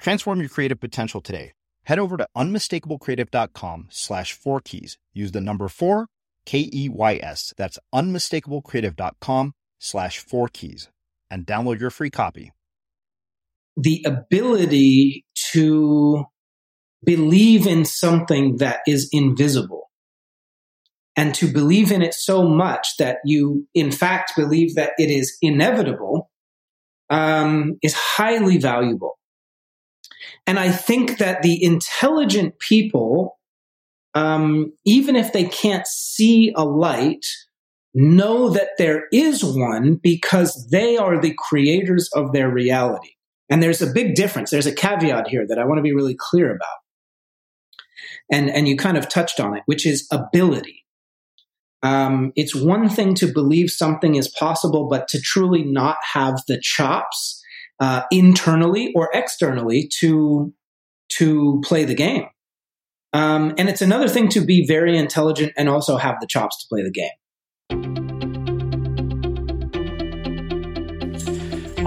Transform your creative potential today. Head over to unmistakablecreative.com slash four keys. Use the number four, K E Y S. That's unmistakablecreative.com slash four keys and download your free copy. The ability to believe in something that is invisible and to believe in it so much that you, in fact, believe that it is inevitable um, is highly valuable. And I think that the intelligent people, um, even if they can't see a light, know that there is one because they are the creators of their reality. And there's a big difference. There's a caveat here that I want to be really clear about. And, and you kind of touched on it, which is ability. Um, it's one thing to believe something is possible, but to truly not have the chops uh, internally or externally to to play the game. Um, and it's another thing to be very intelligent and also have the chops to play the game.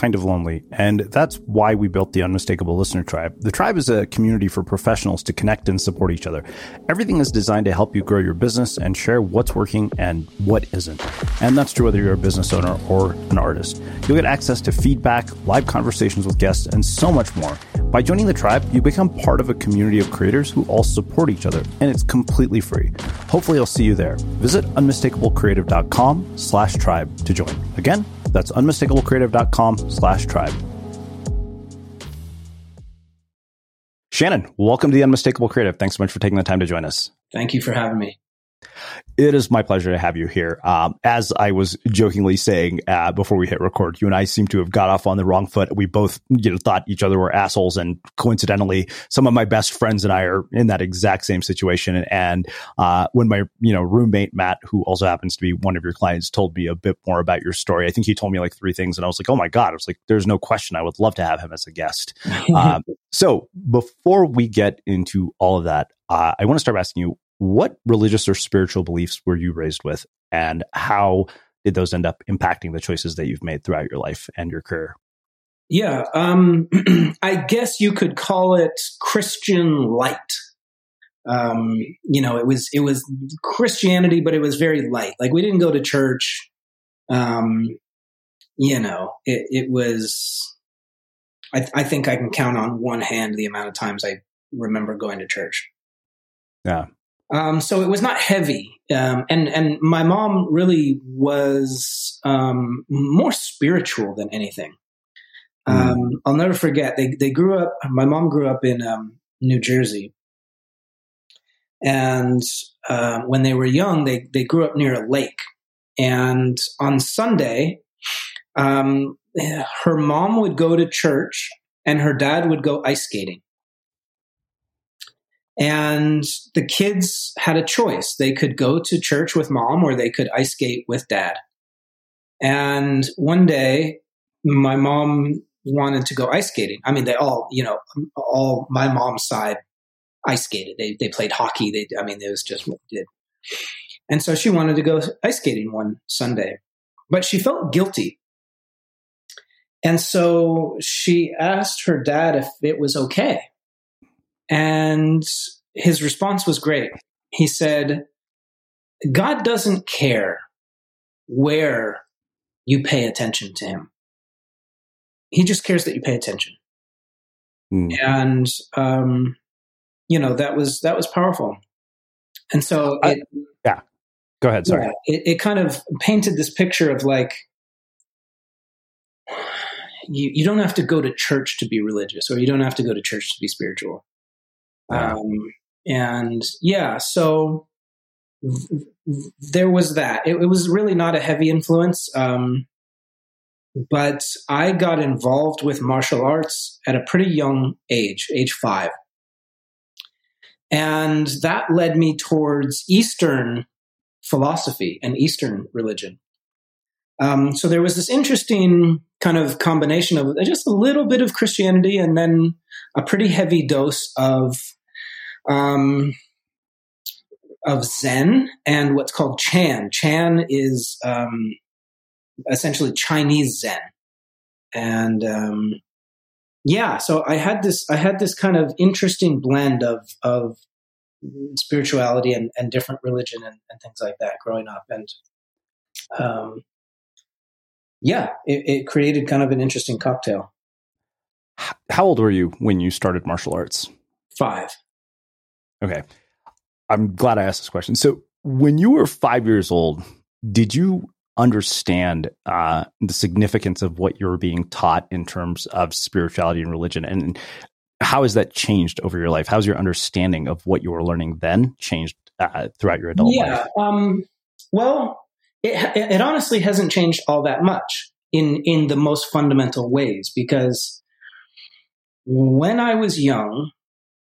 kind of lonely, and that's why we built the Unmistakable Listener Tribe. The tribe is a community for professionals to connect and support each other. Everything is designed to help you grow your business and share what's working and what isn't. And that's true whether you're a business owner or an artist. You'll get access to feedback, live conversations with guests, and so much more. By joining the tribe, you become part of a community of creators who all support each other, and it's completely free. Hopefully, I'll see you there. Visit unmistakablecreative.com slash tribe to join. Again, that's unmistakablecreative.com slash tribe. Shannon, welcome to the Unmistakable Creative. Thanks so much for taking the time to join us. Thank you for having me. It is my pleasure to have you here. Um, as I was jokingly saying uh, before we hit record, you and I seem to have got off on the wrong foot. We both, you know, thought each other were assholes, and coincidentally, some of my best friends and I are in that exact same situation. And uh, when my, you know, roommate Matt, who also happens to be one of your clients, told me a bit more about your story, I think he told me like three things, and I was like, oh my god! I was like, there's no question, I would love to have him as a guest. um, so before we get into all of that, uh, I want to start asking you what religious or spiritual beliefs were you raised with, and how did those end up impacting the choices that you've made throughout your life and your career? Yeah, um, I guess you could call it Christian light. Um, you know, it was it was Christianity, but it was very light. Like we didn't go to church. Um, you know, it, it was. I, I think I can count on one hand the amount of times I remember going to church. Yeah, um, so it was not heavy, um, and and my mom really was um, more spiritual than anything. Mm. I'll never forget they they grew up. My mom grew up in um, New Jersey, and uh, when they were young, they they grew up near a lake. And on Sunday, um, her mom would go to church, and her dad would go ice skating. And the kids had a choice. They could go to church with mom or they could ice skate with dad. And one day, my mom wanted to go ice skating. I mean, they all, you know, all my mom's side ice skated. They, they played hockey. They, I mean, it was just what they did. And so she wanted to go ice skating one Sunday, but she felt guilty. And so she asked her dad if it was okay. And his response was great. He said, God doesn't care where you pay attention to him. He just cares that you pay attention. Mm. And, um, you know, that was, that was powerful. And so it, I, yeah, go ahead. Sorry. Yeah, it, it kind of painted this picture of like, you, you don't have to go to church to be religious or you don't have to go to church to be spiritual. Um, and yeah, so th- there was that. It, it, was really not a heavy influence. Um, but I got involved with martial arts at a pretty young age, age five. And that led me towards Eastern philosophy and Eastern religion. Um, so there was this interesting kind of combination of just a little bit of Christianity and then a pretty heavy dose of um, of Zen and what's called Chan. Chan is um, essentially Chinese Zen, and um, yeah, so I had this I had this kind of interesting blend of of spirituality and, and different religion and, and things like that growing up, and um, yeah, it, it created kind of an interesting cocktail. How old were you when you started martial arts? Five. Okay. I'm glad I asked this question. So, when you were five years old, did you understand uh, the significance of what you were being taught in terms of spirituality and religion? And how has that changed over your life? How's your understanding of what you were learning then changed uh, throughout your adult yeah, life? Um, well, it, it honestly hasn't changed all that much in in the most fundamental ways because when I was young,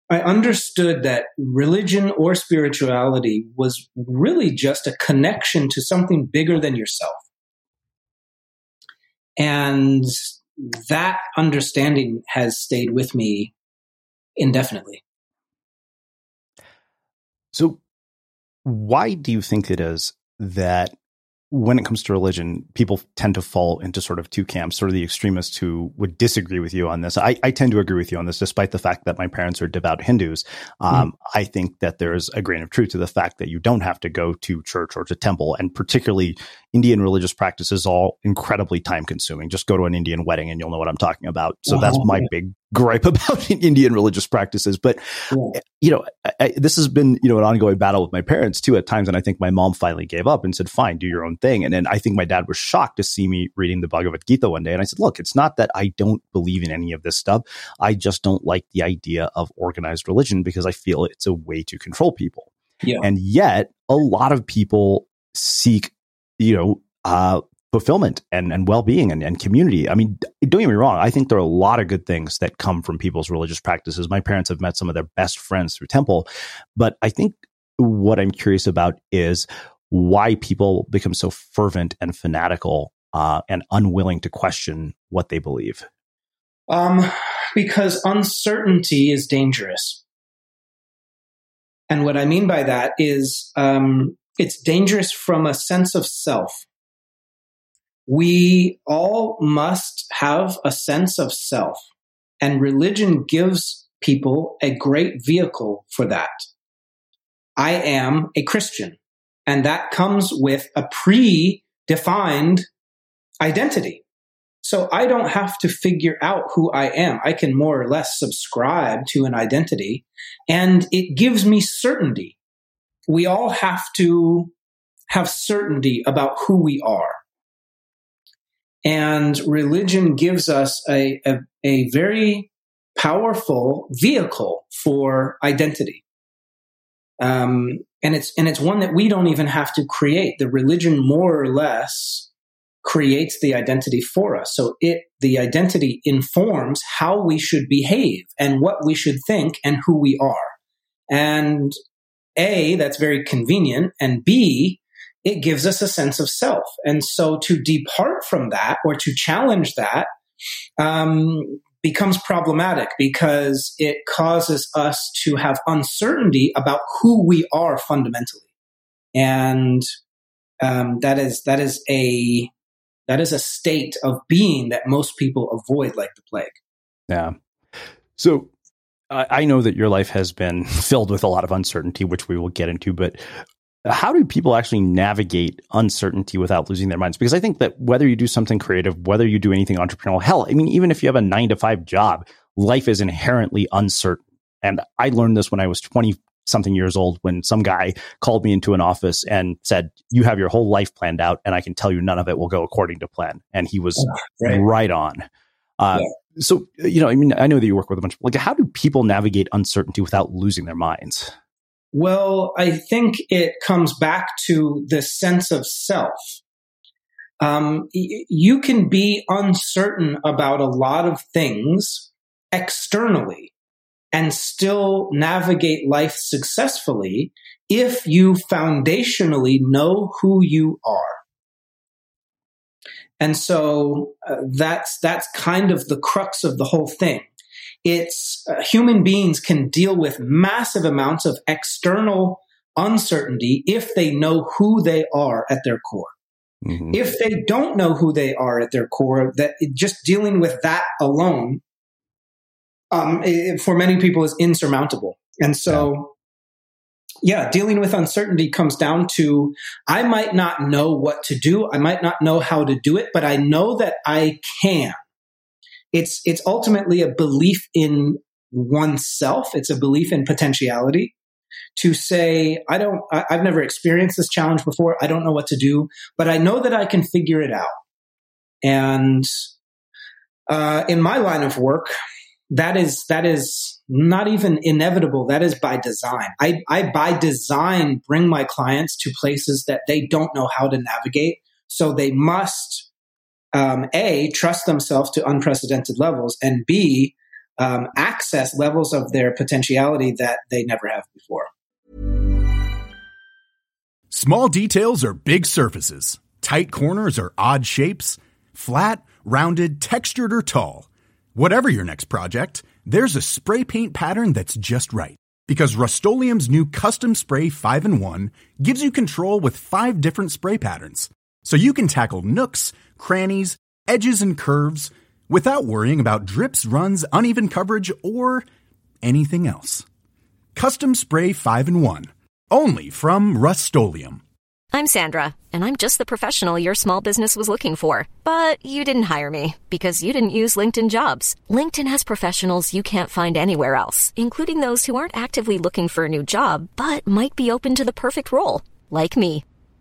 I understood that religion or spirituality was really just a connection to something bigger than yourself. And that understanding has stayed with me indefinitely. So, why do you think it is that when it comes to religion, people tend to fall into sort of two camps, sort of the extremists who would disagree with you on this. I, I tend to agree with you on this, despite the fact that my parents are devout Hindus. Um, mm. I think that there's a grain of truth to the fact that you don't have to go to church or to temple, and particularly Indian religious practice is all incredibly time consuming. Just go to an Indian wedding and you'll know what I'm talking about. So wow. that's my big gripe about Indian religious practices. But, yeah. you know, I, this has been, you know, an ongoing battle with my parents too at times. And I think my mom finally gave up and said, fine, do your own thing. And then I think my dad was shocked to see me reading the Bhagavad Gita one day. And I said, look, it's not that I don't believe in any of this stuff. I just don't like the idea of organized religion because I feel it's a way to control people. Yeah. And yet a lot of people seek you know, uh, fulfillment and, and well-being and, and community. I mean, don't get me wrong. I think there are a lot of good things that come from people's religious practices. My parents have met some of their best friends through temple, but I think what I'm curious about is why people become so fervent and fanatical uh, and unwilling to question what they believe. Um, because uncertainty is dangerous. And what I mean by that is um, it's dangerous from a sense of self. We all must have a sense of self, and religion gives people a great vehicle for that. I am a Christian, and that comes with a pre-defined identity. So I don't have to figure out who I am. I can more or less subscribe to an identity and it gives me certainty we all have to have certainty about who we are. And religion gives us a, a, a very powerful vehicle for identity. Um, and it's and it's one that we don't even have to create. The religion more or less creates the identity for us. So it the identity informs how we should behave and what we should think and who we are. And a, that's very convenient, and B, it gives us a sense of self. And so to depart from that or to challenge that um, becomes problematic because it causes us to have uncertainty about who we are fundamentally. And um, that is that is a That is a state of being that most people avoid like the plague. Yeah. So I know that your life has been filled with a lot of uncertainty, which we will get into, but how do people actually navigate uncertainty without losing their minds? Because I think that whether you do something creative, whether you do anything entrepreneurial, hell, I mean, even if you have a nine to five job, life is inherently uncertain. And I learned this when I was 20 something years old when some guy called me into an office and said, You have your whole life planned out, and I can tell you none of it will go according to plan. And he was right, right on. Uh, yeah. So, you know, I mean, I know that you work with a bunch of like, how do people navigate uncertainty without losing their minds? Well, I think it comes back to the sense of self. Um, you can be uncertain about a lot of things externally and still navigate life successfully if you foundationally know who you are. And so uh, that's that's kind of the crux of the whole thing. It's uh, human beings can deal with massive amounts of external uncertainty if they know who they are at their core. Mm-hmm. If they don't know who they are at their core, that just dealing with that alone um, it, for many people is insurmountable. And so, yeah. yeah, dealing with uncertainty comes down to I might not know what to do. I might not know how to do it, but I know that I can. It's, it's ultimately a belief in oneself. It's a belief in potentiality to say, I don't, I, I've never experienced this challenge before. I don't know what to do, but I know that I can figure it out. And uh, in my line of work, that is that is not even inevitable that is by design I, I by design bring my clients to places that they don't know how to navigate so they must um, a trust themselves to unprecedented levels and b um, access levels of their potentiality that they never have before small details are big surfaces tight corners are odd shapes flat rounded textured or tall Whatever your next project, there's a spray paint pattern that's just right. Because Rust new Custom Spray 5 1 gives you control with five different spray patterns. So you can tackle nooks, crannies, edges, and curves without worrying about drips, runs, uneven coverage, or anything else. Custom Spray 5 and 1. Only from Rust I'm Sandra, and I'm just the professional your small business was looking for. But you didn't hire me because you didn't use LinkedIn jobs. LinkedIn has professionals you can't find anywhere else, including those who aren't actively looking for a new job but might be open to the perfect role, like me.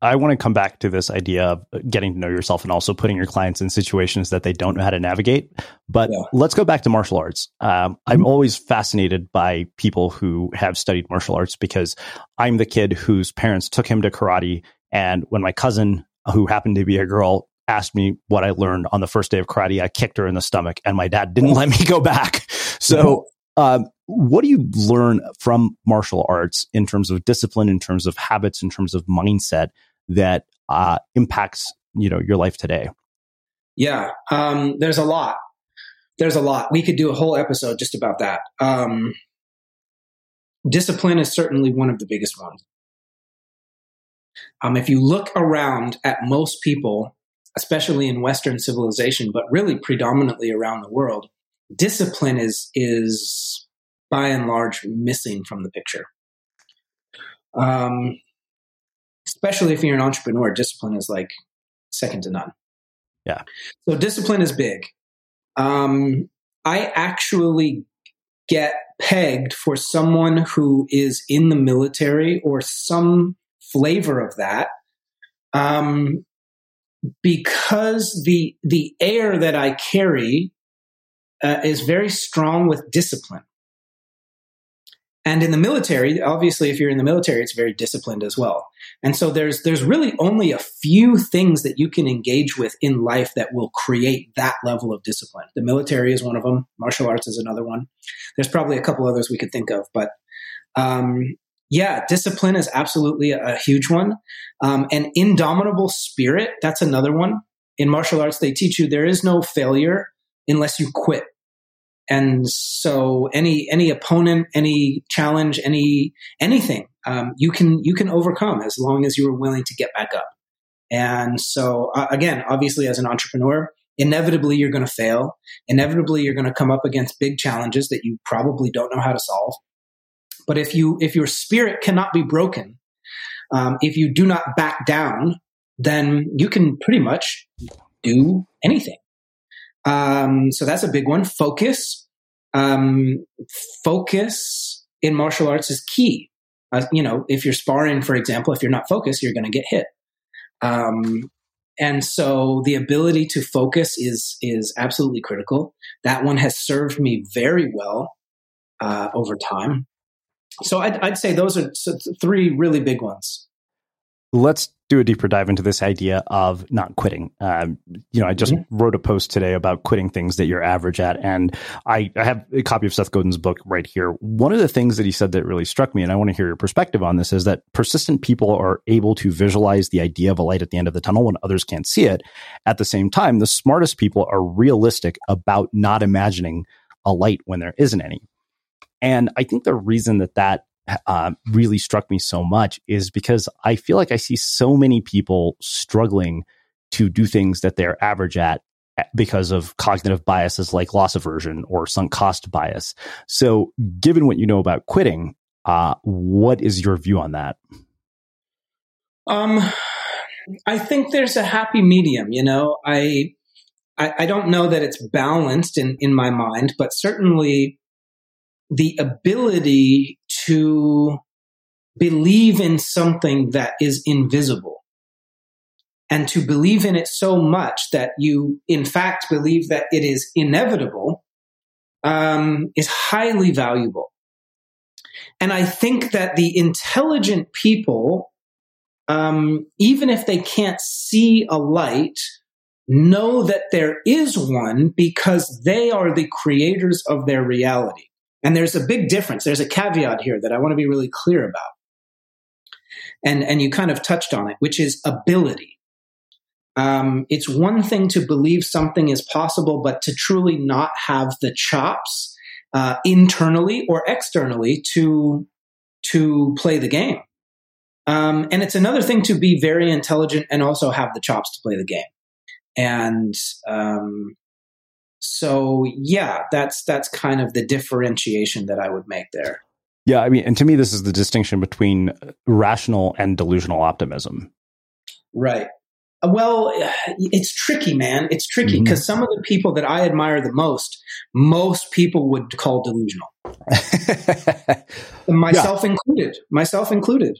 I want to come back to this idea of getting to know yourself and also putting your clients in situations that they don't know how to navigate. But yeah. let's go back to martial arts. Um, mm-hmm. I'm always fascinated by people who have studied martial arts because I'm the kid whose parents took him to karate. And when my cousin, who happened to be a girl, asked me what I learned on the first day of karate, I kicked her in the stomach and my dad didn't let me go back. So, mm-hmm. um, what do you learn from martial arts in terms of discipline, in terms of habits, in terms of mindset that uh, impacts you know your life today? Yeah, um, there's a lot. There's a lot. We could do a whole episode just about that. Um, discipline is certainly one of the biggest ones. Um, if you look around at most people, especially in Western civilization, but really predominantly around the world, discipline is is by and large missing from the picture. Um, especially if you're an entrepreneur, discipline is like second to none. Yeah. So discipline is big. Um, I actually get pegged for someone who is in the military or some flavor of that um, because the the air that I carry uh, is very strong with discipline. And in the military, obviously, if you're in the military, it's very disciplined as well. And so there's there's really only a few things that you can engage with in life that will create that level of discipline. The military is one of them. Martial arts is another one. There's probably a couple others we could think of, but um, yeah, discipline is absolutely a, a huge one. Um, an indomitable spirit, that's another one. In martial arts, they teach you there is no failure unless you quit. And so any any opponent, any challenge, any anything, um, you can you can overcome as long as you are willing to get back up. And so uh, again, obviously, as an entrepreneur, inevitably you're going to fail. Inevitably, you're going to come up against big challenges that you probably don't know how to solve. But if you if your spirit cannot be broken, um, if you do not back down, then you can pretty much do anything. Um, so that's a big one. Focus. Um, focus in martial arts is key. Uh, you know, if you're sparring, for example, if you're not focused, you're going to get hit. Um, and so the ability to focus is is absolutely critical. That one has served me very well uh, over time. So I'd, I'd say those are three really big ones. Let's do a deeper dive into this idea of not quitting. Um, you know, I just mm-hmm. wrote a post today about quitting things that you're average at, and I, I, have a copy of Seth Godin's book right here. One of the things that he said that really struck me, and I want to hear your perspective on this, is that persistent people are able to visualize the idea of a light at the end of the tunnel when others can't see it. At the same time, the smartest people are realistic about not imagining a light when there isn't any. And I think the reason that that uh, really struck me so much is because I feel like I see so many people struggling to do things that they're average at because of cognitive biases like loss aversion or sunk cost bias. So, given what you know about quitting, uh, what is your view on that? Um, I think there's a happy medium. You know, I, I, I don't know that it's balanced in in my mind, but certainly the ability to believe in something that is invisible and to believe in it so much that you, in fact, believe that it is inevitable um, is highly valuable. And I think that the intelligent people, um, even if they can't see a light, know that there is one because they are the creators of their reality. And there's a big difference. There's a caveat here that I want to be really clear about. And, and you kind of touched on it, which is ability. Um, it's one thing to believe something is possible, but to truly not have the chops uh, internally or externally to to play the game. Um, and it's another thing to be very intelligent and also have the chops to play the game. And um, so yeah, that's that's kind of the differentiation that I would make there. Yeah, I mean, and to me, this is the distinction between rational and delusional optimism. Right. Well, it's tricky, man. It's tricky because mm-hmm. some of the people that I admire the most, most people would call delusional. myself yeah. included. Myself included.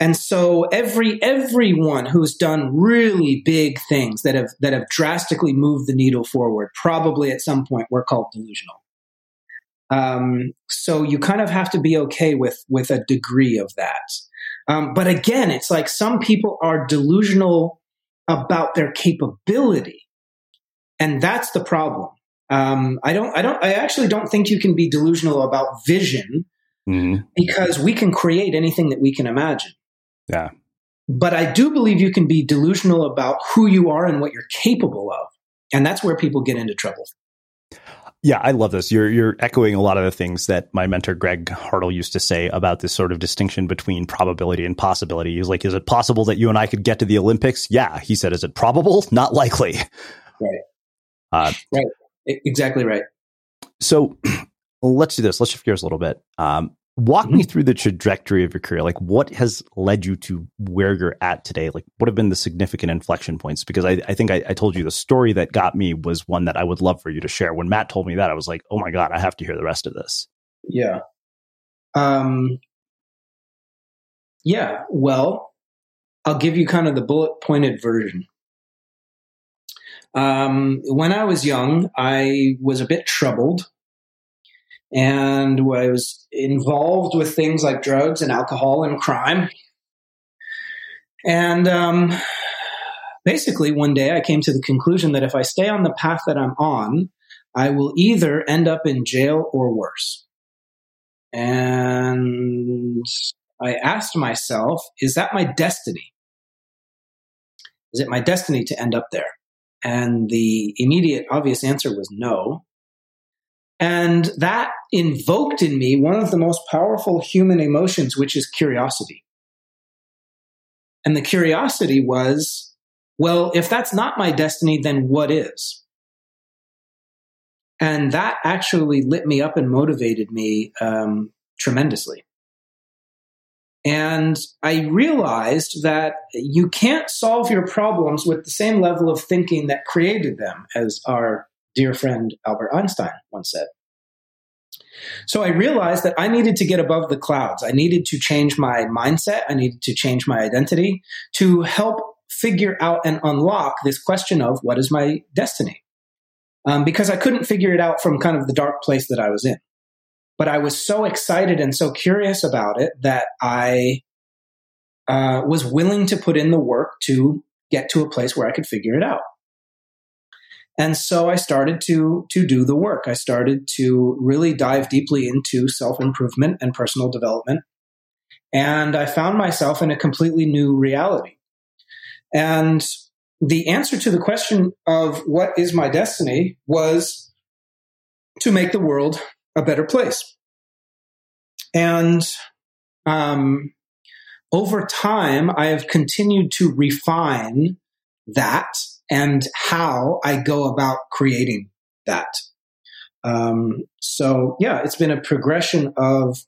And so every everyone who's done really big things that have that have drastically moved the needle forward, probably at some point were called delusional. Um, so you kind of have to be okay with with a degree of that. Um, but again, it's like some people are delusional about their capability. And that's the problem. Um, I don't, I don't, I actually don't think you can be delusional about vision mm-hmm. because we can create anything that we can imagine. Yeah. But I do believe you can be delusional about who you are and what you're capable of. And that's where people get into trouble. Yeah, I love this. You're you're echoing a lot of the things that my mentor Greg Hartle used to say about this sort of distinction between probability and possibility. He's like, is it possible that you and I could get to the Olympics? Yeah. He said, is it probable? Not likely. Right. Uh, right. Exactly right. So let's do this. Let's shift gears a little bit. Um, Walk me mm-hmm. through the trajectory of your career. Like, what has led you to where you're at today? Like, what have been the significant inflection points? Because I, I think I, I, told you the story that got me was one that I would love for you to share. When Matt told me that, I was like, oh my God, I have to hear the rest of this. Yeah. Um, yeah. Well, I'll give you kind of the bullet pointed version. Um, when I was young, I was a bit troubled and was involved with things like drugs and alcohol and crime. And um, basically, one day I came to the conclusion that if I stay on the path that I'm on, I will either end up in jail or worse. And I asked myself, is that my destiny? Is it my destiny to end up there? And the immediate obvious answer was no. And that invoked in me one of the most powerful human emotions, which is curiosity. And the curiosity was, well, if that's not my destiny, then what is? And that actually lit me up and motivated me um, tremendously. And I realized that you can't solve your problems with the same level of thinking that created them, as our dear friend Albert Einstein once said. So I realized that I needed to get above the clouds. I needed to change my mindset. I needed to change my identity to help figure out and unlock this question of what is my destiny? Um, because I couldn't figure it out from kind of the dark place that I was in. But I was so excited and so curious about it that I uh, was willing to put in the work to get to a place where I could figure it out. And so I started to, to do the work. I started to really dive deeply into self improvement and personal development. And I found myself in a completely new reality. And the answer to the question of what is my destiny was to make the world a better place. And um, over time, I have continued to refine that and how I go about creating that. Um, so yeah, it's been a progression of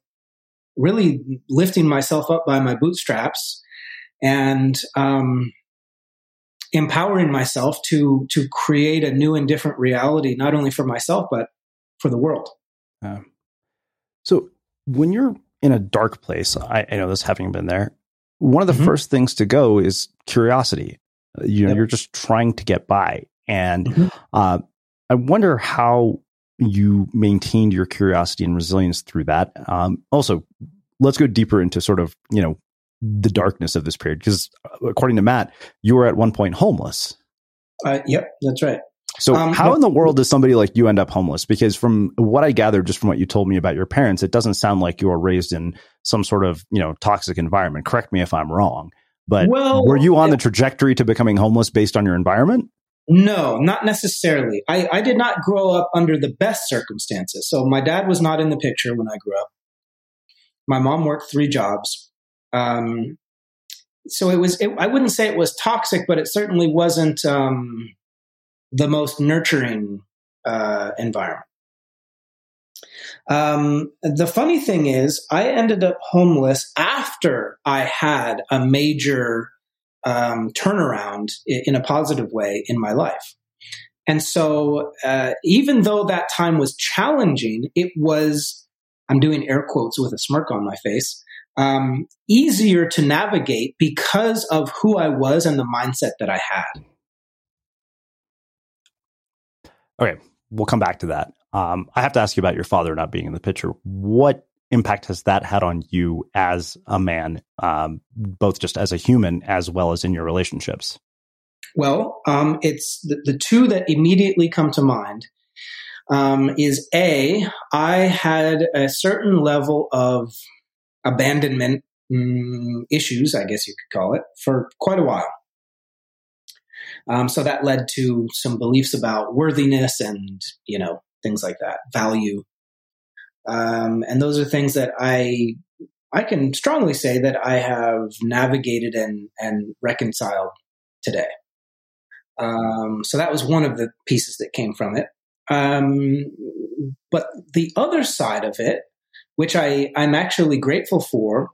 really lifting myself up by my bootstraps and um, empowering myself to to create a new and different reality, not only for myself but for the world. So when you're in a dark place, I, I know this having been there. One of the mm-hmm. first things to go is curiosity. You know, yep. you're just trying to get by. And mm-hmm. uh, I wonder how you maintained your curiosity and resilience through that. Um, also, let's go deeper into sort of, you know, the darkness of this period. Because uh, according to Matt, you were at one point homeless. Uh, yep, that's right. So, um, how in the world does somebody like you end up homeless? Because from what I gathered, just from what you told me about your parents, it doesn't sound like you were raised in some sort of you know toxic environment. Correct me if I'm wrong. But well, were you on the trajectory to becoming homeless based on your environment? No, not necessarily. I, I did not grow up under the best circumstances. So my dad was not in the picture when I grew up. My mom worked three jobs. Um, so it was, it, I wouldn't say it was toxic, but it certainly wasn't um, the most nurturing uh, environment. Um, the funny thing is, I ended up homeless after I had a major um, turnaround in a positive way in my life. And so, uh, even though that time was challenging, it was, I'm doing air quotes with a smirk on my face, um, easier to navigate because of who I was and the mindset that I had. Okay, we'll come back to that. Um, I have to ask you about your father not being in the picture. What impact has that had on you as a man, um, both just as a human as well as in your relationships? Well, um, it's the, the, two that immediately come to mind. Um, is a I had a certain level of abandonment mm, issues, I guess you could call it, for quite a while. Um, so that led to some beliefs about worthiness and you know things like that, value, um, and those are things that I I can strongly say that I have navigated and and reconciled today. Um, so that was one of the pieces that came from it. Um, but the other side of it, which I, I'm actually grateful for,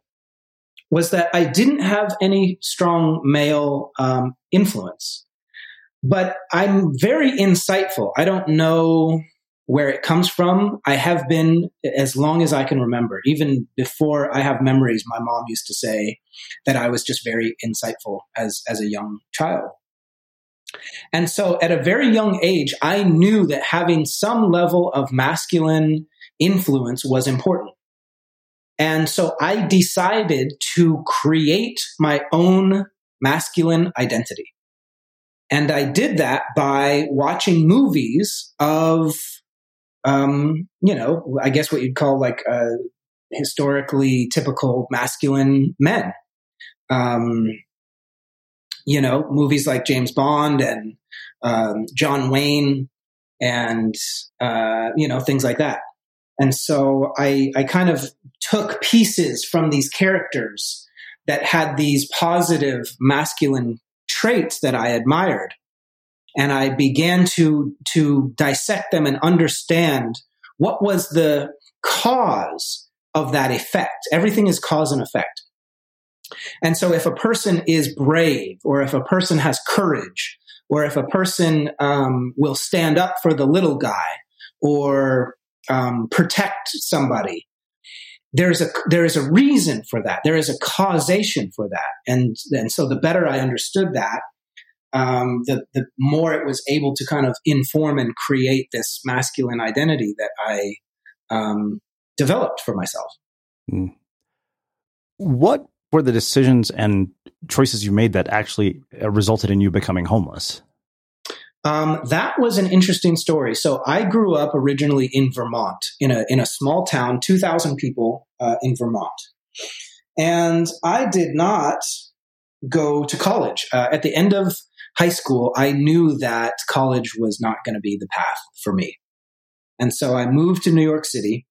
was that I didn't have any strong male um, influence. But I'm very insightful. I don't know where it comes from. I have been as long as I can remember. Even before I have memories, my mom used to say that I was just very insightful as, as a young child. And so at a very young age, I knew that having some level of masculine influence was important. And so I decided to create my own masculine identity. And I did that by watching movies of um, you know, I guess what you'd call like uh, historically typical masculine men. Um, you know, movies like James Bond and um, John Wayne and, uh, you know, things like that. And so I, I kind of took pieces from these characters that had these positive masculine traits that I admired and I began to to dissect them and understand what was the cause of that effect. Everything is cause and effect. And so if a person is brave or if a person has courage or if a person um, will stand up for the little guy or um, protect somebody, there's a there is a reason for that. There is a causation for that, and and so the better I understood that, um, the the more it was able to kind of inform and create this masculine identity that I um, developed for myself. Mm. What were the decisions and choices you made that actually uh, resulted in you becoming homeless? Um, that was an interesting story. So I grew up originally in Vermont, in a in a small town, two thousand people uh, in Vermont, and I did not go to college. Uh, at the end of high school, I knew that college was not going to be the path for me. And so I moved to New York City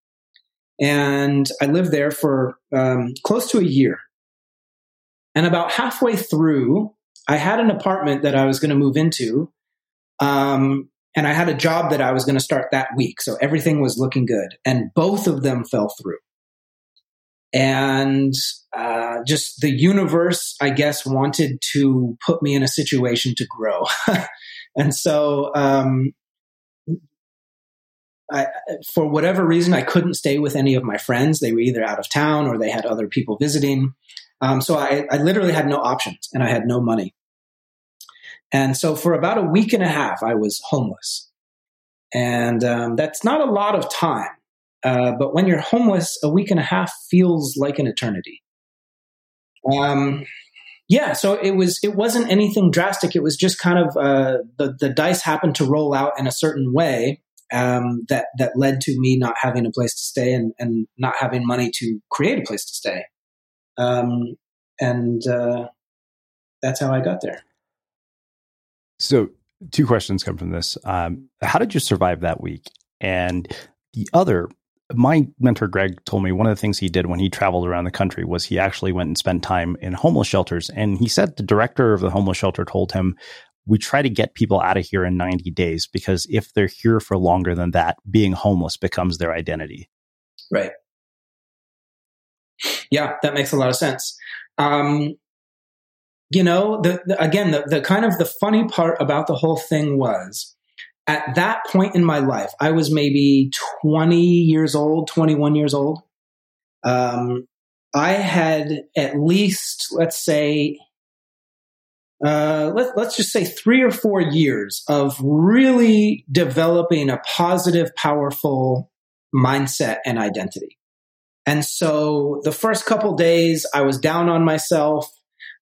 and I lived there for um, close to a year. And about halfway through, I had an apartment that I was going to move into. Um, and I had a job that I was going to start that week. So everything was looking good. And both of them fell through and uh, just the universe, I guess, wanted to put me in a situation to grow. and so, um, I, for whatever reason, I couldn't stay with any of my friends. They were either out of town or they had other people visiting. Um, so I, I literally had no options and I had no money. And so for about a week and a half, I was homeless. And um, that's not a lot of time uh, but when you're homeless, a week and a half feels like an eternity. Um, yeah, so it was. It wasn't anything drastic. It was just kind of uh, the the dice happened to roll out in a certain way um, that that led to me not having a place to stay and, and not having money to create a place to stay. Um, and uh, that's how I got there. So, two questions come from this. Um, how did you survive that week? And the other, my mentor Greg told me one of the things he did when he traveled around the country was he actually went and spent time in homeless shelters. And he said the director of the homeless shelter told him, we try to get people out of here in 90 days because if they're here for longer than that, being homeless becomes their identity. Right. Yeah, that makes a lot of sense. Um, you know, the, the, again, the, the kind of the funny part about the whole thing was at that point in my life, I was maybe 20 years old, 21 years old. Um, I had at least, let's say, uh, let, let's just say three or four years of really developing a positive, powerful mindset and identity. And so the first couple days, I was down on myself.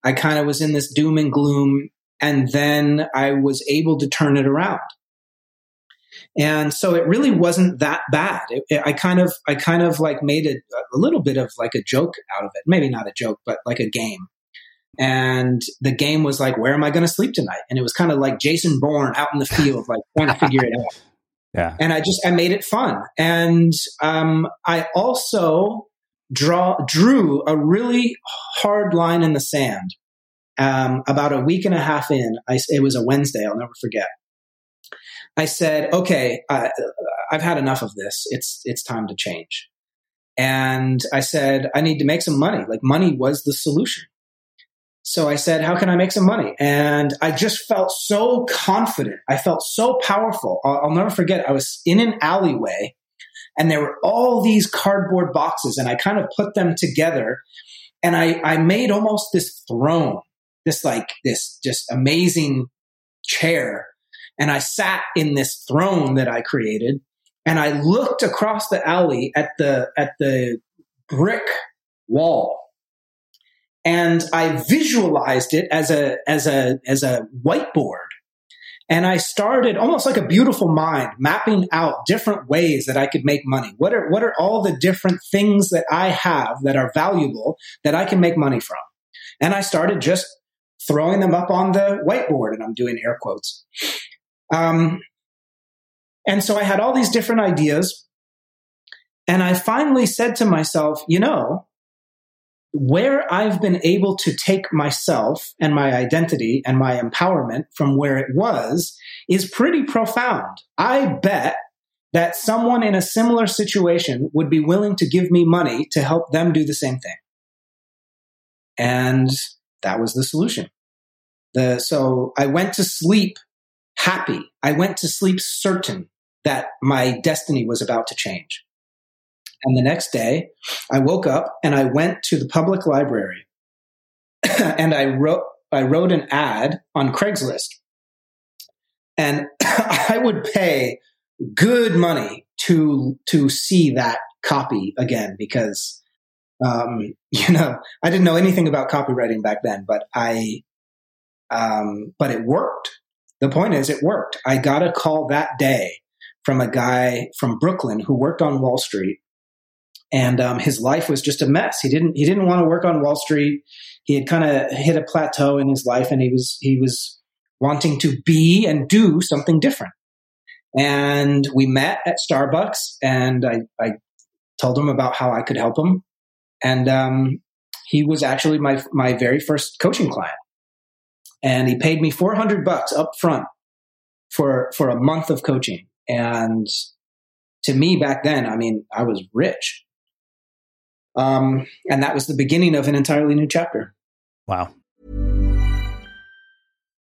I kind of was in this doom and gloom. And then I was able to turn it around. And so it really wasn't that bad. It, it, I kind of, I kind of like made it a little bit of like a joke out of it. Maybe not a joke, but like a game. And the game was like, where am I going to sleep tonight? And it was kind of like Jason Bourne out in the field, like trying to figure it out. Yeah. And I just, I made it fun. And, um, I also draw, drew a really hard line in the sand. Um, about a week and a half in, I, it was a Wednesday. I'll never forget. I said, okay, I, I've had enough of this. It's, it's time to change. And I said, I need to make some money. Like money was the solution. So I said, how can I make some money? And I just felt so confident. I felt so powerful. I'll, I'll, never forget. I was in an alleyway and there were all these cardboard boxes and I kind of put them together and I, I made almost this throne, this like this just amazing chair. And I sat in this throne that I created and I looked across the alley at the, at the brick wall and I visualized it as a as a as a whiteboard. And I started almost like a beautiful mind mapping out different ways that I could make money. What are what are all the different things that I have that are valuable that I can make money from? And I started just throwing them up on the whiteboard, and I'm doing air quotes. Um, and so I had all these different ideas, and I finally said to myself, you know, where I've been able to take myself and my identity and my empowerment from where it was is pretty profound. I bet that someone in a similar situation would be willing to give me money to help them do the same thing. And that was the solution. The, so I went to sleep happy. I went to sleep certain that my destiny was about to change. And the next day, I woke up and I went to the public library and I wrote, I wrote an ad on Craigslist. And I would pay good money to, to see that copy again because, um, you know, I didn't know anything about copywriting back then, but I, um, but it worked. The point is, it worked. I got a call that day from a guy from Brooklyn who worked on Wall Street and um, his life was just a mess. He didn't he didn't want to work on Wall Street. He had kind of hit a plateau in his life, and he was he was wanting to be and do something different. And we met at Starbucks, and I, I told him about how I could help him, and um, he was actually my my very first coaching client. And he paid me four hundred bucks up front for for a month of coaching, and to me back then, I mean, I was rich. Um, and that was the beginning of an entirely new chapter. Wow.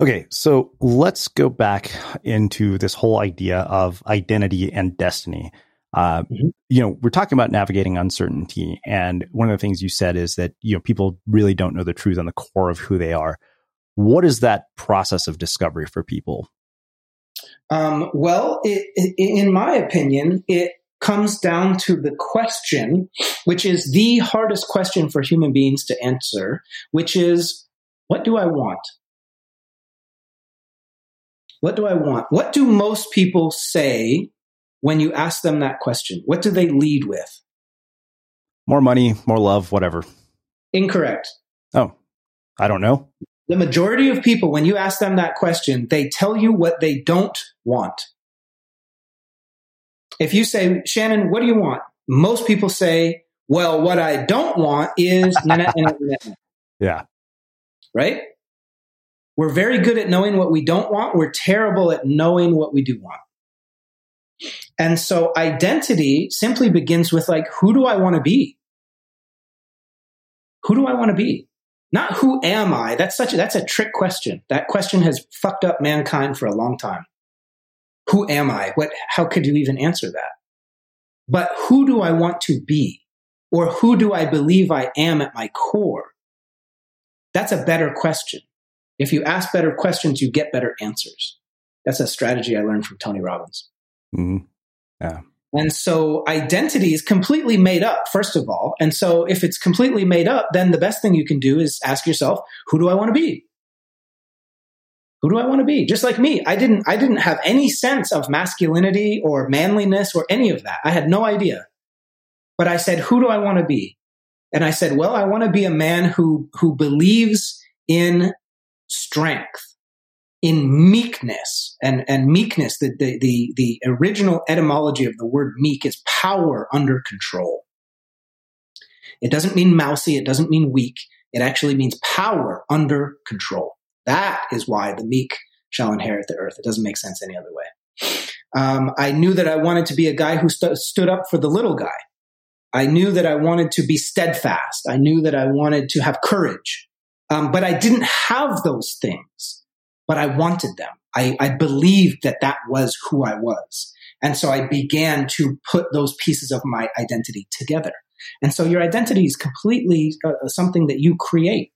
Okay, so let's go back into this whole idea of identity and destiny. Uh, Mm-hmm. You know, we're talking about navigating uncertainty, and one of the things you said is that you know people really don't know the truth on the core of who they are. What is that process of discovery for people? Um, well, it, it, in my opinion, it comes down to the question, which is the hardest question for human beings to answer, which is, what do I want? What do I want? What do most people say when you ask them that question? What do they lead with? More money, more love, whatever. Incorrect. Oh, I don't know. The majority of people, when you ask them that question, they tell you what they don't want. If you say, Shannon, what do you want? Most people say, well, what I don't want is, na- na- na- na- na." Yeah. right? We're very good at knowing what we don't want. We're terrible at knowing what we do want. And so identity simply begins with like, who do I want to be? Who do I want to be? Not who am I? That's such a, that's a trick question. That question has fucked up mankind for a long time. Who am I? What, how could you even answer that? But who do I want to be? Or who do I believe I am at my core? That's a better question. If you ask better questions, you get better answers. That's a strategy I learned from Tony Robbins. hmm Yeah. And so identity is completely made up, first of all. And so if it's completely made up, then the best thing you can do is ask yourself, who do I want to be? Who do I want to be? Just like me, I didn't, I didn't have any sense of masculinity or manliness or any of that. I had no idea. But I said, who do I want to be? And I said, well, I want to be a man who, who believes in strength, in meekness. And, and meekness, the, the, the, the original etymology of the word meek is power under control. It doesn't mean mousy. It doesn't mean weak. It actually means power under control. That is why the meek shall inherit the earth. It doesn't make sense any other way. Um, I knew that I wanted to be a guy who st- stood up for the little guy. I knew that I wanted to be steadfast. I knew that I wanted to have courage. Um, but I didn't have those things, but I wanted them. I, I believed that that was who I was. And so I began to put those pieces of my identity together. And so your identity is completely uh, something that you create.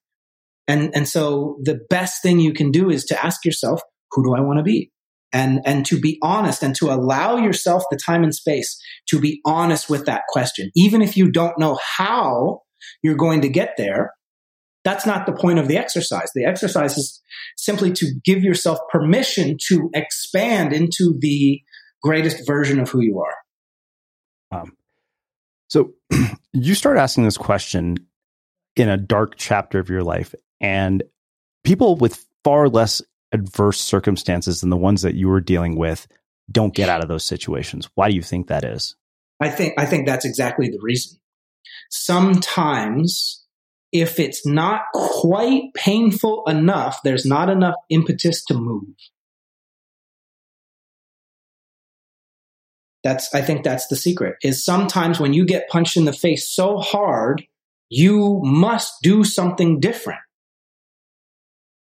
And, and so the best thing you can do is to ask yourself, who do I want to be? And, and to be honest and to allow yourself the time and space to be honest with that question. Even if you don't know how you're going to get there, That's not the point of the exercise. The exercise is simply to give yourself permission to expand into the greatest version of who you are. Um, so you start asking this question in a dark chapter of your life, and people with far less adverse circumstances than the ones that you were dealing with don't get out of those situations. Why do you think that is? I think I think that's exactly the reason. Sometimes if it's not quite painful enough, there's not enough impetus to move. That's I think that's the secret. Is sometimes when you get punched in the face so hard, you must do something different.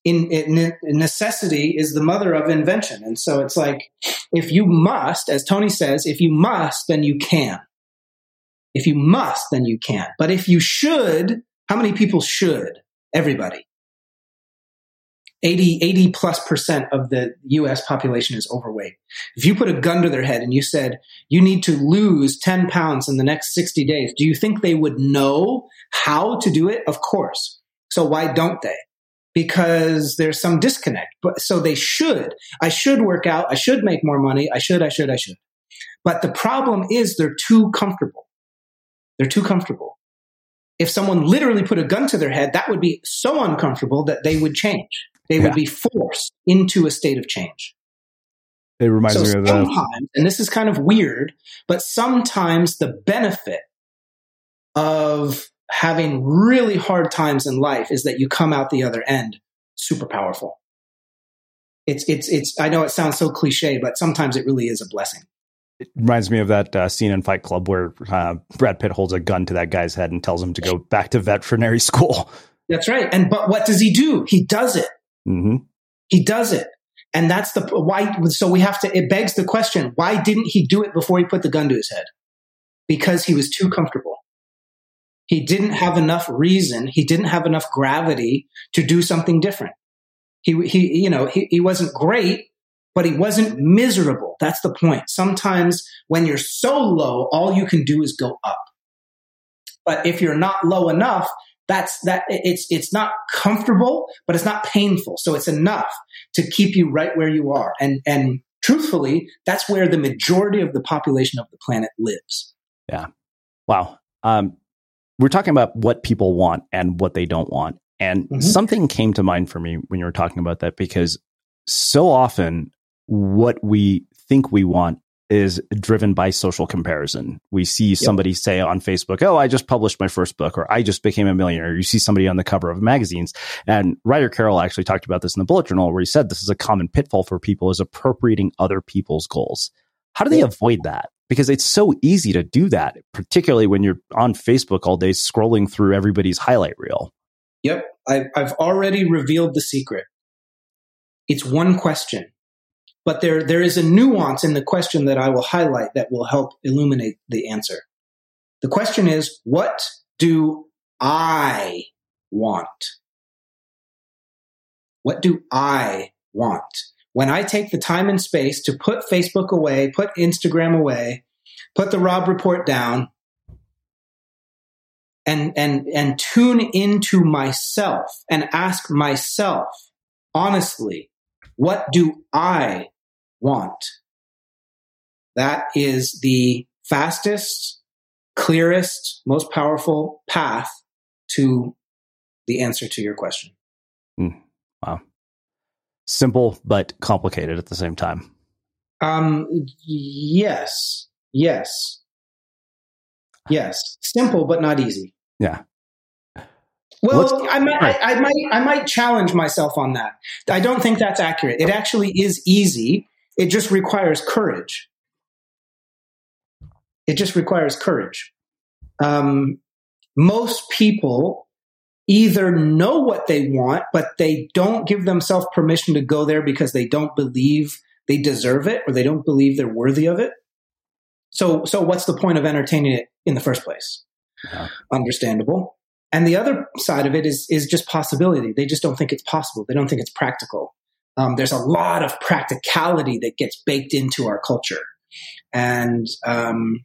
In, in, necessity is the mother of invention. And so it's like, if you must, as Tony says, if you must, then you can. If you must, then you can. But if you should, how many people should? Everybody. 80, 80 plus percent of the US population is overweight. If you put a gun to their head and you said, you need to lose 10 pounds in the next 60 days, do you think they would know how to do it? Of course. So why don't they? Because there's some disconnect. But so they should. I should work out. I should make more money. I should, I should, I should. But the problem is they're too comfortable. They're too comfortable. If someone literally put a gun to their head, that would be so uncomfortable that they would change. They would be forced into a state of change. It reminds so me of sometimes, and this is kind of weird, but sometimes the benefit of having really hard times in life is that you come out the other end super powerful. It's it's it's. I know it sounds so cliche, but sometimes it really is a blessing. It reminds me of that uh, scene in Fight Club where uh, Brad Pitt holds a gun to that guy's head and tells him to go back to veterinary school. That's right. And but what does he do? He does it. Mm-hmm. He does it. And that's the why. So we have to, it begs the question why didn't he do it before he put the gun to his head? Because he was too comfortable. He didn't have enough reason. He didn't have enough gravity to do something different. He, he, you know, he, he wasn't great, but he wasn't miserable. That's the point. Sometimes when you're so low, all you can do is go up. But if you're not low enough, that's that it's it's not comfortable but it's not painful so it's enough to keep you right where you are and and truthfully that's where the majority of the population of the planet lives yeah wow um, we're talking about what people want and what they don't want and mm-hmm. something came to mind for me when you were talking about that because so often what we think we want is driven by social comparison. We see yep. somebody say on Facebook, Oh, I just published my first book, or I just became a millionaire. You see somebody on the cover of magazines. And Ryder Carroll actually talked about this in the bullet journal where he said this is a common pitfall for people is appropriating other people's goals. How do they avoid that? Because it's so easy to do that, particularly when you're on Facebook all day scrolling through everybody's highlight reel. Yep. I've already revealed the secret. It's one question but there, there is a nuance in the question that I will highlight that will help illuminate the answer. The question is, what do I want? What do I want? When I take the time and space to put Facebook away, put Instagram away, put the Robb Report down, and, and, and tune into myself and ask myself honestly, what do I want. That is the fastest, clearest, most powerful path to the answer to your question. Mm, wow. Simple, but complicated at the same time. Um, yes, yes, yes. Simple, but not easy. Yeah. Well, I might, I, I, might, I might challenge myself on that. I don't think that's accurate. It actually is easy. It just requires courage. It just requires courage. Um, most people either know what they want, but they don't give themselves permission to go there because they don't believe they deserve it or they don't believe they're worthy of it. So, so what's the point of entertaining it in the first place? Yeah. Understandable. And the other side of it is is just possibility. They just don't think it's possible. They don't think it's practical um, there's a lot of practicality that gets baked into our culture. And um,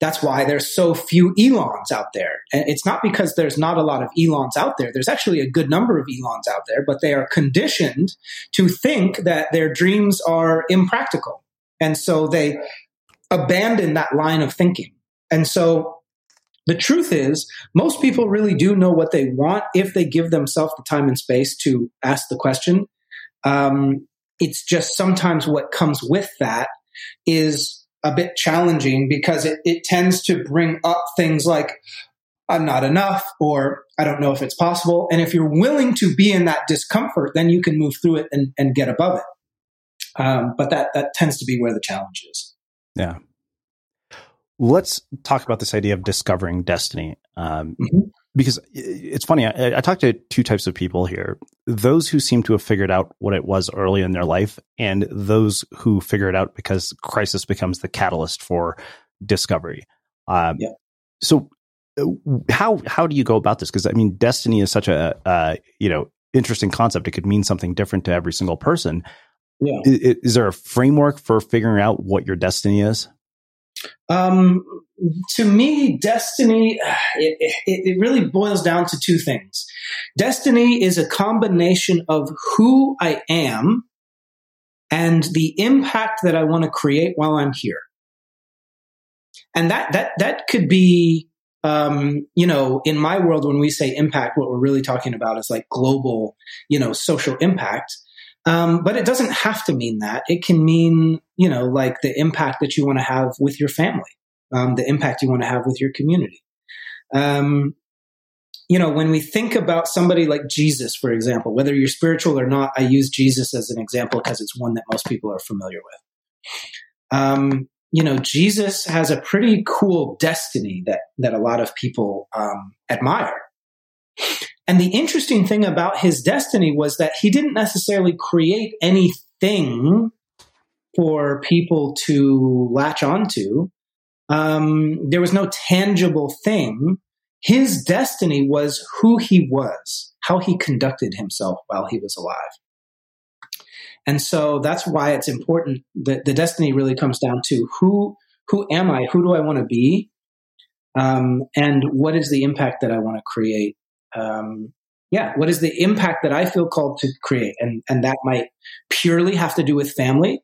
That's why there's so few Elons out there. And it's not because there's not a lot of Elons out there. There's actually a good number of Elons out there, but they are conditioned to think that their dreams are impractical. And so they abandon that line of thinking. And so the truth is, most people really do know what they want if they give themselves the time and space to ask the question. Um, it's just sometimes what comes with that is a bit challenging because it, it tends to bring up things like, I'm not enough, or I don't know if it's possible. And if you're willing to be in that discomfort, then you can move through it and, and get above it. Um, but that, that tends to be where the challenge is. Yeah. Let's talk about this idea of discovering destiny. Um, mm-hmm because it's funny. I, I talked to two types of people here: those who seem to have figured out what it was early in their life, and those who figure it out because crisis becomes the catalyst for discovery. Um, yeah. So, uh, how how do you go about this? Because I mean, destiny is such a uh, you know interesting concept. It could mean something different to every single person. Yeah. Is, is there a framework for figuring out what your destiny is? Um, to me, destiny, it, it, it, really boils down to two things. Destiny is a combination of who I am and the impact that I want to create while I'm here. And that, that, that could be, um, you know, in my world, when we say impact, what we're really talking about is like global, you know, social impact. Um, but it doesn't have to mean that. It can mean, you know, like the impact that you want to have with your family, um, the impact you want to have with your community. Um, you know, when we think about somebody like Jesus, for example, whether you're spiritual or not, I use Jesus as an example because it's one that most people are familiar with. Um, you know, Jesus has a pretty cool destiny that that a lot of people um, admire. And the interesting thing about his destiny was that he didn't necessarily create anything for people to latch onto. Um, there was no tangible thing. His destiny was who he was, how he conducted himself while he was alive. And so that's why it's important that the destiny really comes down to who who am I? Who do I want to be? Um, and what is the impact that I want to create um, yeah, what is the impact that I feel called to create? And, and that might purely have to do with family.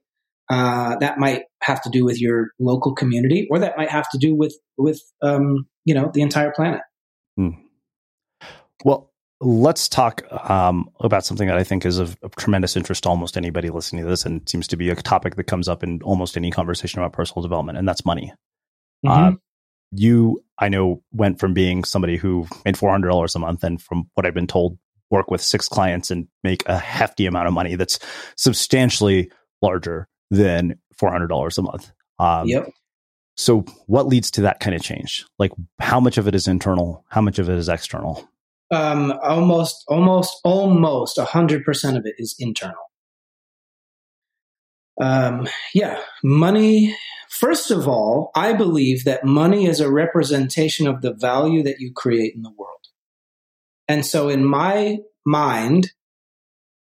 Uh, that might have to do with your local community, or that might have to do with, with, um, you know, the entire planet. Hmm. Well, let's talk um, about something that I think is of, of, tremendous interest to almost anybody listening to this, and seems to be a topic that comes up in almost any conversation about personal development, and that's money. Mm-hmm. Uh, you, I know, went from being somebody who made $400 a month and from what I've been told, work with six clients and make a hefty amount of money that's substantially larger than $400 a month. Um, yep. So, what leads to that kind of change? Like, how much of it is internal? How much of it is external? Um, almost, almost, almost a hundred percent of it is internal. Um, yeah, money First of all, I believe that money is a representation of the value that you create in the world. And so, in my mind,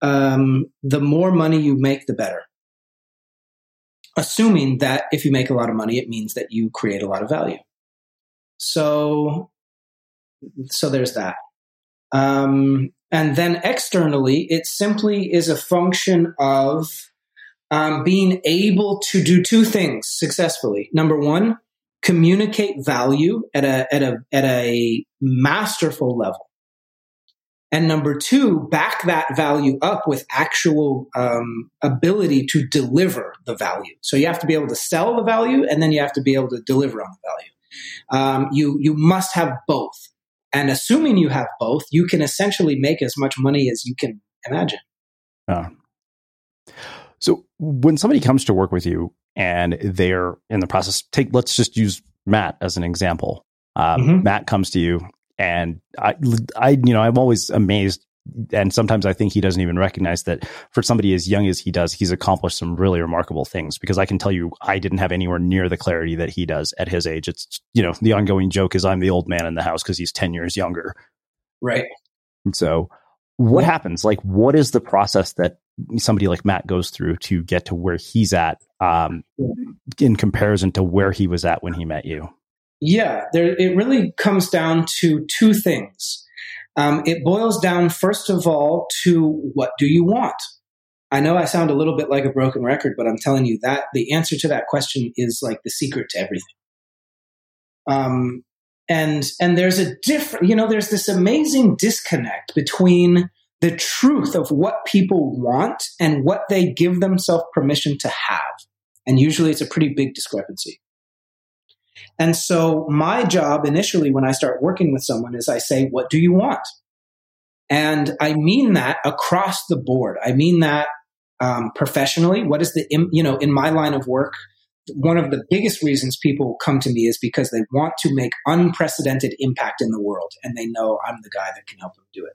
um, the more money you make, the better. Assuming that if you make a lot of money, it means that you create a lot of value. So, so there's that. Um, and then externally, it simply is a function of um, being able to do two things successfully. Number one, communicate value at a at a at a masterful level. And number two, back that value up with actual um, ability to deliver the value. So you have to be able to sell the value, and then you have to be able to deliver on the value. Um, you you must have both. And assuming you have both, you can essentially make as much money as you can imagine. Uh, so when somebody comes to work with you and they're in the process, take let's just use Matt as an example. Um, mm-hmm. Matt comes to you, and I, I, you know, I'm always amazed, and sometimes I think he doesn't even recognize that for somebody as young as he does, he's accomplished some really remarkable things. Because I can tell you, I didn't have anywhere near the clarity that he does at his age. It's you know, the ongoing joke is I'm the old man in the house because he's ten years younger. Right. And so, what happens? Like, what is the process that somebody like Matt goes through to get to where he's at um, in comparison to where he was at when he met you? Yeah, there, it really comes down to two things. Um, it boils down, first of all, to what do you want? I know I sound a little bit like a broken record, but I'm telling you that the answer to that question is like the secret to everything. Um, and and there's a different, you know, there's this amazing disconnect between the truth of what people want and what they give themselves permission to have. And usually it's a pretty big discrepancy. And so my job initially when I start working with someone is I say, what do you want? And I mean that across the board. I mean that um, professionally. What is the, you know, in my line of work, one of the biggest reasons people come to me is because they want to make unprecedented impact in the world and they know I'm the guy that can help them do it.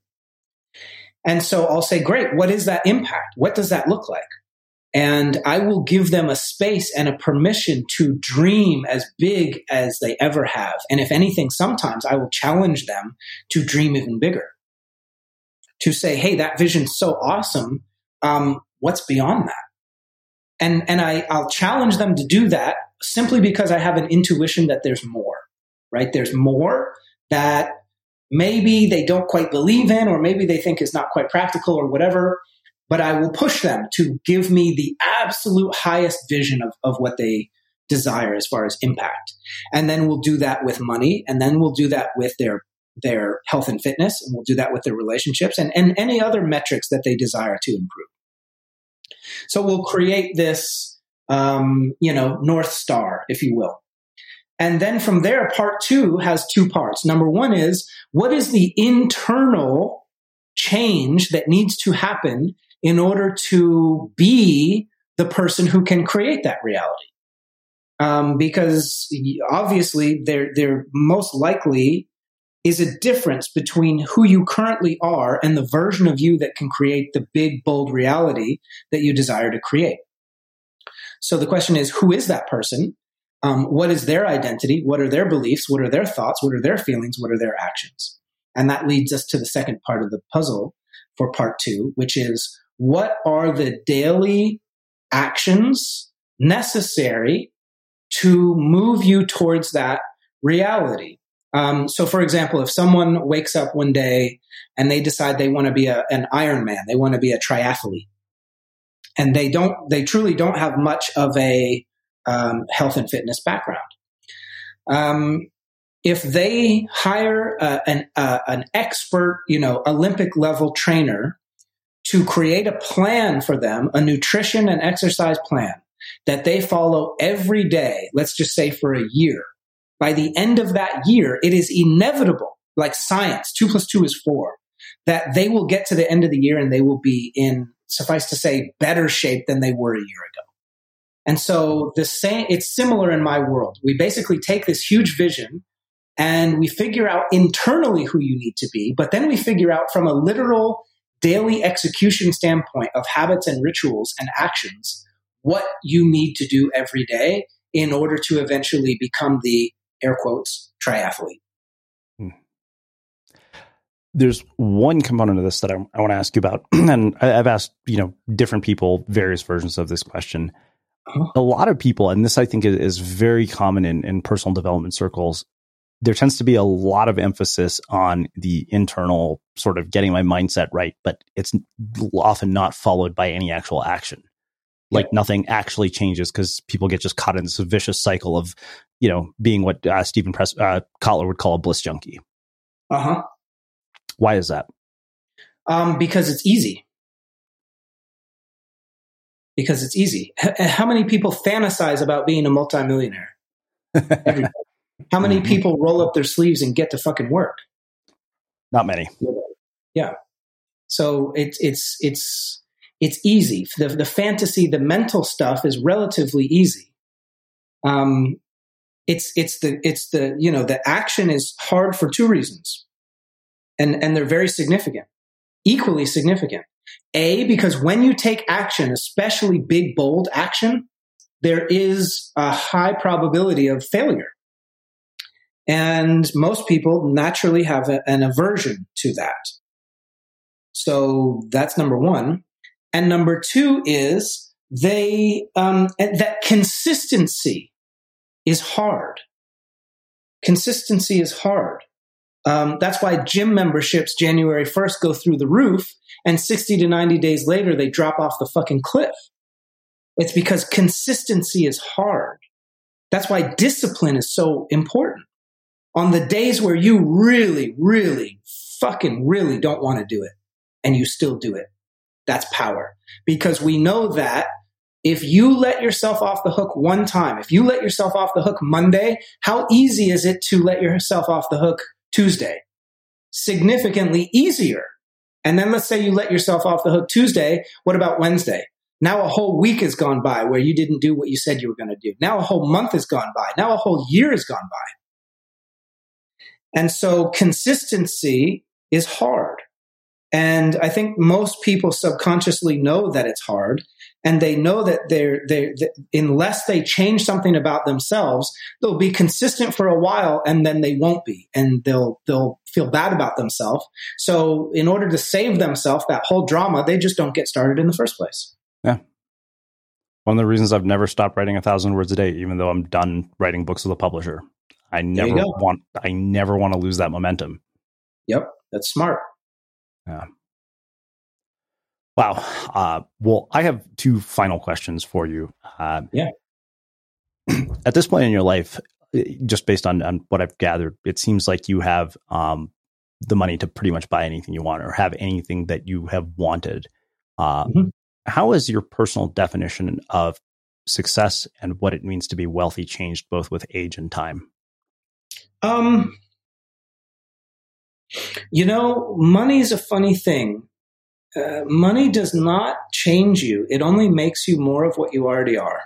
And so I'll say, great, what is that impact? What does that look like? And I will give them a space and a permission to dream as big as they ever have. And if anything, sometimes I will challenge them to dream even bigger. To say, hey, that vision's so awesome. Um, what's beyond that? And, and I, I'll challenge them to do that simply because I have an intuition that there's more, right? There's more that maybe they don't quite believe in, or maybe they think is not quite practical or whatever but I will push them to give me the absolute highest vision of, of what they desire as far as impact. And then we'll do that with money, and then we'll do that with their their health and fitness, and we'll do that with their relationships and, and any other metrics that they desire to improve. So we'll create this, um, you know, North Star, if you will. And then from there, part two has two parts. Number one is what is the internal change that needs to happen in order to be the person who can create that reality. Um, because obviously there, there most likely is a difference between who you currently are and the version of you that can create the big, bold reality that you desire to create. So the question is, who is that person? Um, what is their identity? What are their beliefs? What are their thoughts? What are their feelings? What are their actions? And that leads us to the second part of the puzzle for part two, which is what are the daily actions necessary to move you towards that reality? Um, so, for example, if someone wakes up one day and they decide they want to be a, an Ironman, they want to be a triathlete, and they don't, they truly don't have much of a um, health and fitness background. Um, if they hire uh, an uh, an expert, you know, Olympic level trainer to create a plan for them, a nutrition and exercise plan that they follow every day, let's just say for a year. By the end of that year, it is inevitable, like science, two plus two is four, that they will get to the end of the year and they will be in, suffice to say, better shape than they were a year ago. And so the same, it's similar in my world. We basically take this huge vision and we figure out internally who you need to be, but then we figure out from a literal daily execution standpoint of habits and rituals and actions what you need to do every day in order to eventually become the air quotes triathlete. Hmm. There's one component of this that I, I want to ask you about, and I, have asked you know different people various versions of this question. Uh-huh. A lot of people, and this I think is, is very common in, in personal development circles, there tends to be a lot of emphasis on the internal sort of getting my mindset right, but it's often not followed by any actual action. Like yeah. nothing actually changes because people get just caught in this vicious cycle of, you know, being what uh, Stephen Press, uh, Kotler would call a bliss junkie. Uh huh. Why is that? Um, because it's easy. Because it's easy. H- how many people fantasize about being a multimillionaire? How many mm-hmm. people roll up their sleeves and get to fucking work? Not many. Yeah. So it's it's it's it's easy. The the fantasy, the mental stuff is relatively easy. Um, it's it's the it's the you know the action is hard for two reasons, and and they're very significant, equally significant. A because when you take action, especially big bold action, there is a high probability of failure. And most people naturally have a, an aversion to that. So that's number one. And number two is they, um, that consistency is hard. consistency is hard. Um, that's why gym memberships January 1st go through the roof and 60 to 90 days later they drop off the fucking cliff. It's because consistency is hard. That's why discipline is so important. On the days where you really, really, fucking really don't want to do it and you still do it, that's power. Because we know that if you let yourself off the hook one time, if you let yourself off the hook Monday, how easy is it to let yourself off the hook Tuesday? Significantly easier. And then let's say you let yourself off the hook Tuesday. What about Wednesday? Now a whole week has gone by where you didn't do what you said you were going to do. Now a whole month has gone by. Now a whole year has gone by. And so consistency is hard. And I think most people subconsciously know that it's hard and they know that they're, they unless they change something about themselves, they'll be consistent for a while and then they won't be and they'll, they'll feel bad about themselves. So in order to save themselves, that whole drama, they just don't get started in the first place. Yeah. One of the reasons I've never stopped writing a thousand words a day, even though I'm done writing books with a publisher. I never want I never want to lose that momentum. Yep, that's smart. Yeah. Wow. Uh, well, I have two final questions for you. Uh, yeah. At this point in your life, just based on, on what I've gathered, it seems like you have um, the money to pretty much buy anything you want or have anything that you have wanted. Uh, mm-hmm. How has your personal definition of success and what it means to be wealthy changed both with age and time? Um, you know, money is a funny thing. Uh, money does not change you. It only makes you more of what you already are.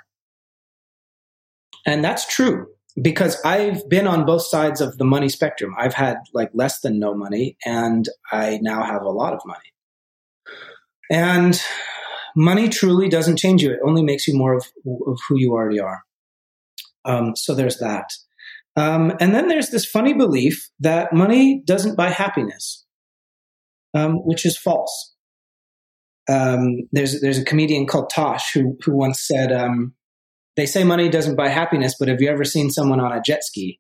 And that's true because I've been on both sides of the money spectrum. I've had like less than no money and I now have a lot of money. And money truly doesn't change you. It only makes you more of, of who you already are. Um, so there's that. Um, and then there's this funny belief that money doesn't buy happiness, um, which is false. Um, there's there's a comedian called Tosh who who once said, um, "They say money doesn't buy happiness, but have you ever seen someone on a jet ski?"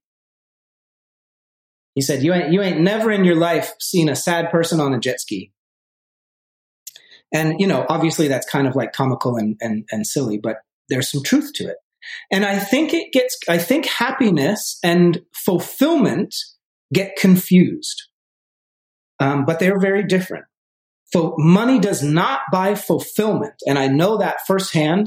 He said, "You ain't you ain't never in your life seen a sad person on a jet ski." And you know, obviously that's kind of like comical and and, and silly, but there's some truth to it. And I think it gets, I think happiness and fulfillment get confused. Um, but they're very different. So money does not buy fulfillment. And I know that firsthand.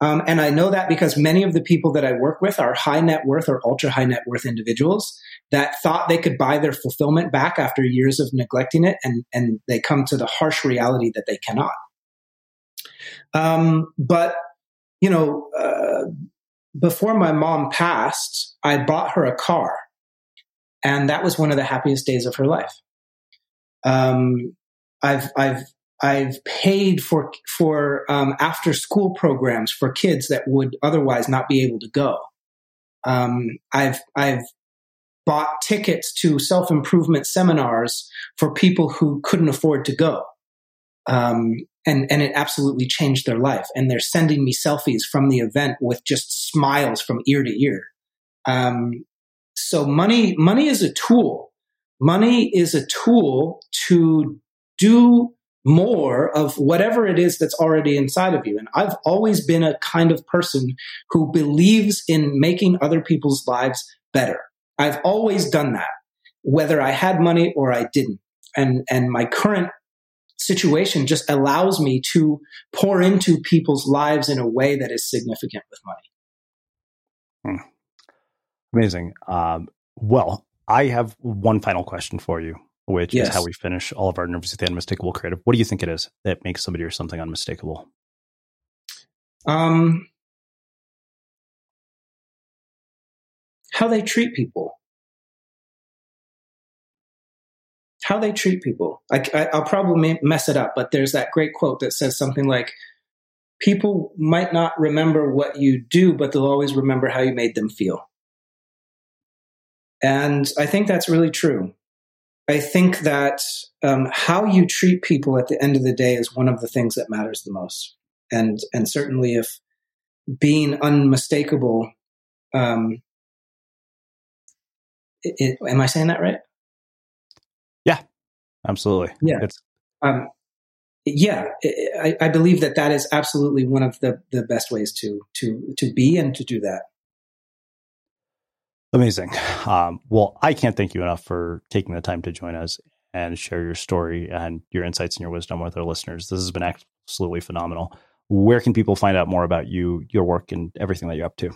Um, and I know that because many of the people that I work with are high net worth or ultra high net worth individuals that thought they could buy their fulfillment back after years of neglecting it. And, and they come to the harsh reality that they cannot. Um, but you know, uh, before my mom passed, I bought her a car. And that was one of the happiest days of her life. Um, I've, I've, I've paid for, for, um, after school programs for kids that would otherwise not be able to go. Um, I've, I've bought tickets to self improvement seminars for people who couldn't afford to go. Um, and and it absolutely changed their life. And they're sending me selfies from the event with just smiles from ear to ear. Um, so money money is a tool. Money is a tool to do more of whatever it is that's already inside of you. And I've always been a kind of person who believes in making other people's lives better. I've always done that, whether I had money or I didn't. And, and my current situation just allows me to pour into people's lives in a way that is significant with money. Hmm. Amazing. Um, well, I have one final question for you, which yes. is how we finish all of our interviews with the unmistakable creative. What do you think it is that makes somebody or something unmistakable? Um, how they treat people. How they treat people. I, will probably mess it up, but there's that great quote that says something like, "People might not remember what you do, but they'll always remember how you made them feel." And I think that's really true. I think that um, how you treat people at the end of the day is one of the things that matters the most. And and certainly if being unmistakable um, it, it, am I saying that right? Yeah, absolutely. Yeah. It's um, yeah, I, I, believe that that is absolutely one of the, the best ways to to to be and to do that. Amazing. Um, well, I can't thank you enough for taking the time to join us and share your story and your insights and your wisdom with our listeners. This has been absolutely phenomenal. Where can people find out more about you, your work, and everything that you're up to?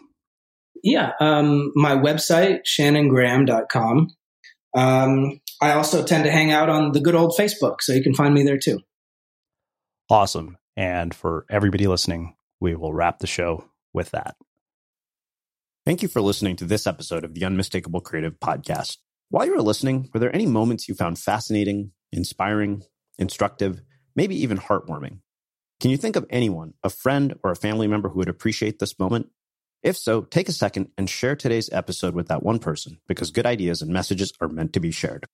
Yeah, um, my website, shannongraham.com. Um, I also tend to hang out on the good old Facebook, so you can find me there too. Awesome. And for everybody listening, we will wrap the show with that. Thank you for listening to this episode of the Unmistakable Creative Podcast. While you were listening, were there any moments you found fascinating, inspiring, instructive, maybe even heartwarming? Can you think of anyone, a friend or a family member who would appreciate this moment? If so, take a second and share today's episode with that one person because good ideas and messages are meant to be shared.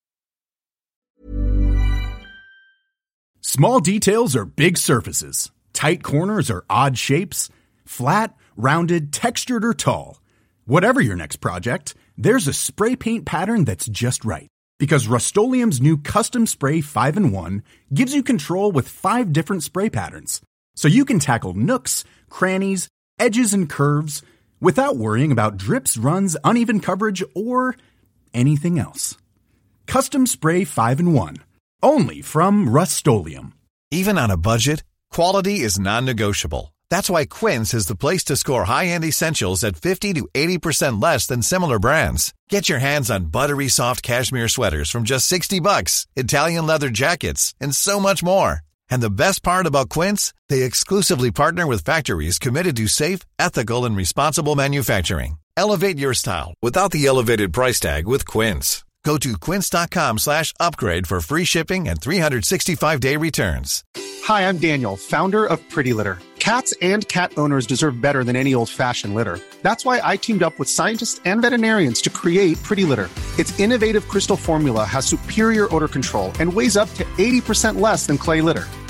Small details are big surfaces, tight corners are odd shapes, flat, rounded, textured, or tall. Whatever your next project, there's a spray paint pattern that's just right. Because Rust new Custom Spray 5 in 1 gives you control with five different spray patterns. So you can tackle nooks, crannies, edges, and curves without worrying about drips, runs, uneven coverage, or anything else. Custom Spray 5 in 1. Only from Rust Even on a budget, quality is non negotiable. That's why Quince is the place to score high end essentials at 50 to 80% less than similar brands. Get your hands on buttery soft cashmere sweaters from just 60 bucks, Italian leather jackets, and so much more. And the best part about Quince, they exclusively partner with factories committed to safe, ethical, and responsible manufacturing. Elevate your style without the elevated price tag with Quince. Go to quince.com slash upgrade for free shipping and 365-day returns. Hi, I'm Daniel, founder of Pretty Litter. Cats and cat owners deserve better than any old-fashioned litter. That's why I teamed up with scientists and veterinarians to create Pretty Litter. Its innovative crystal formula has superior odor control and weighs up to 80% less than clay litter.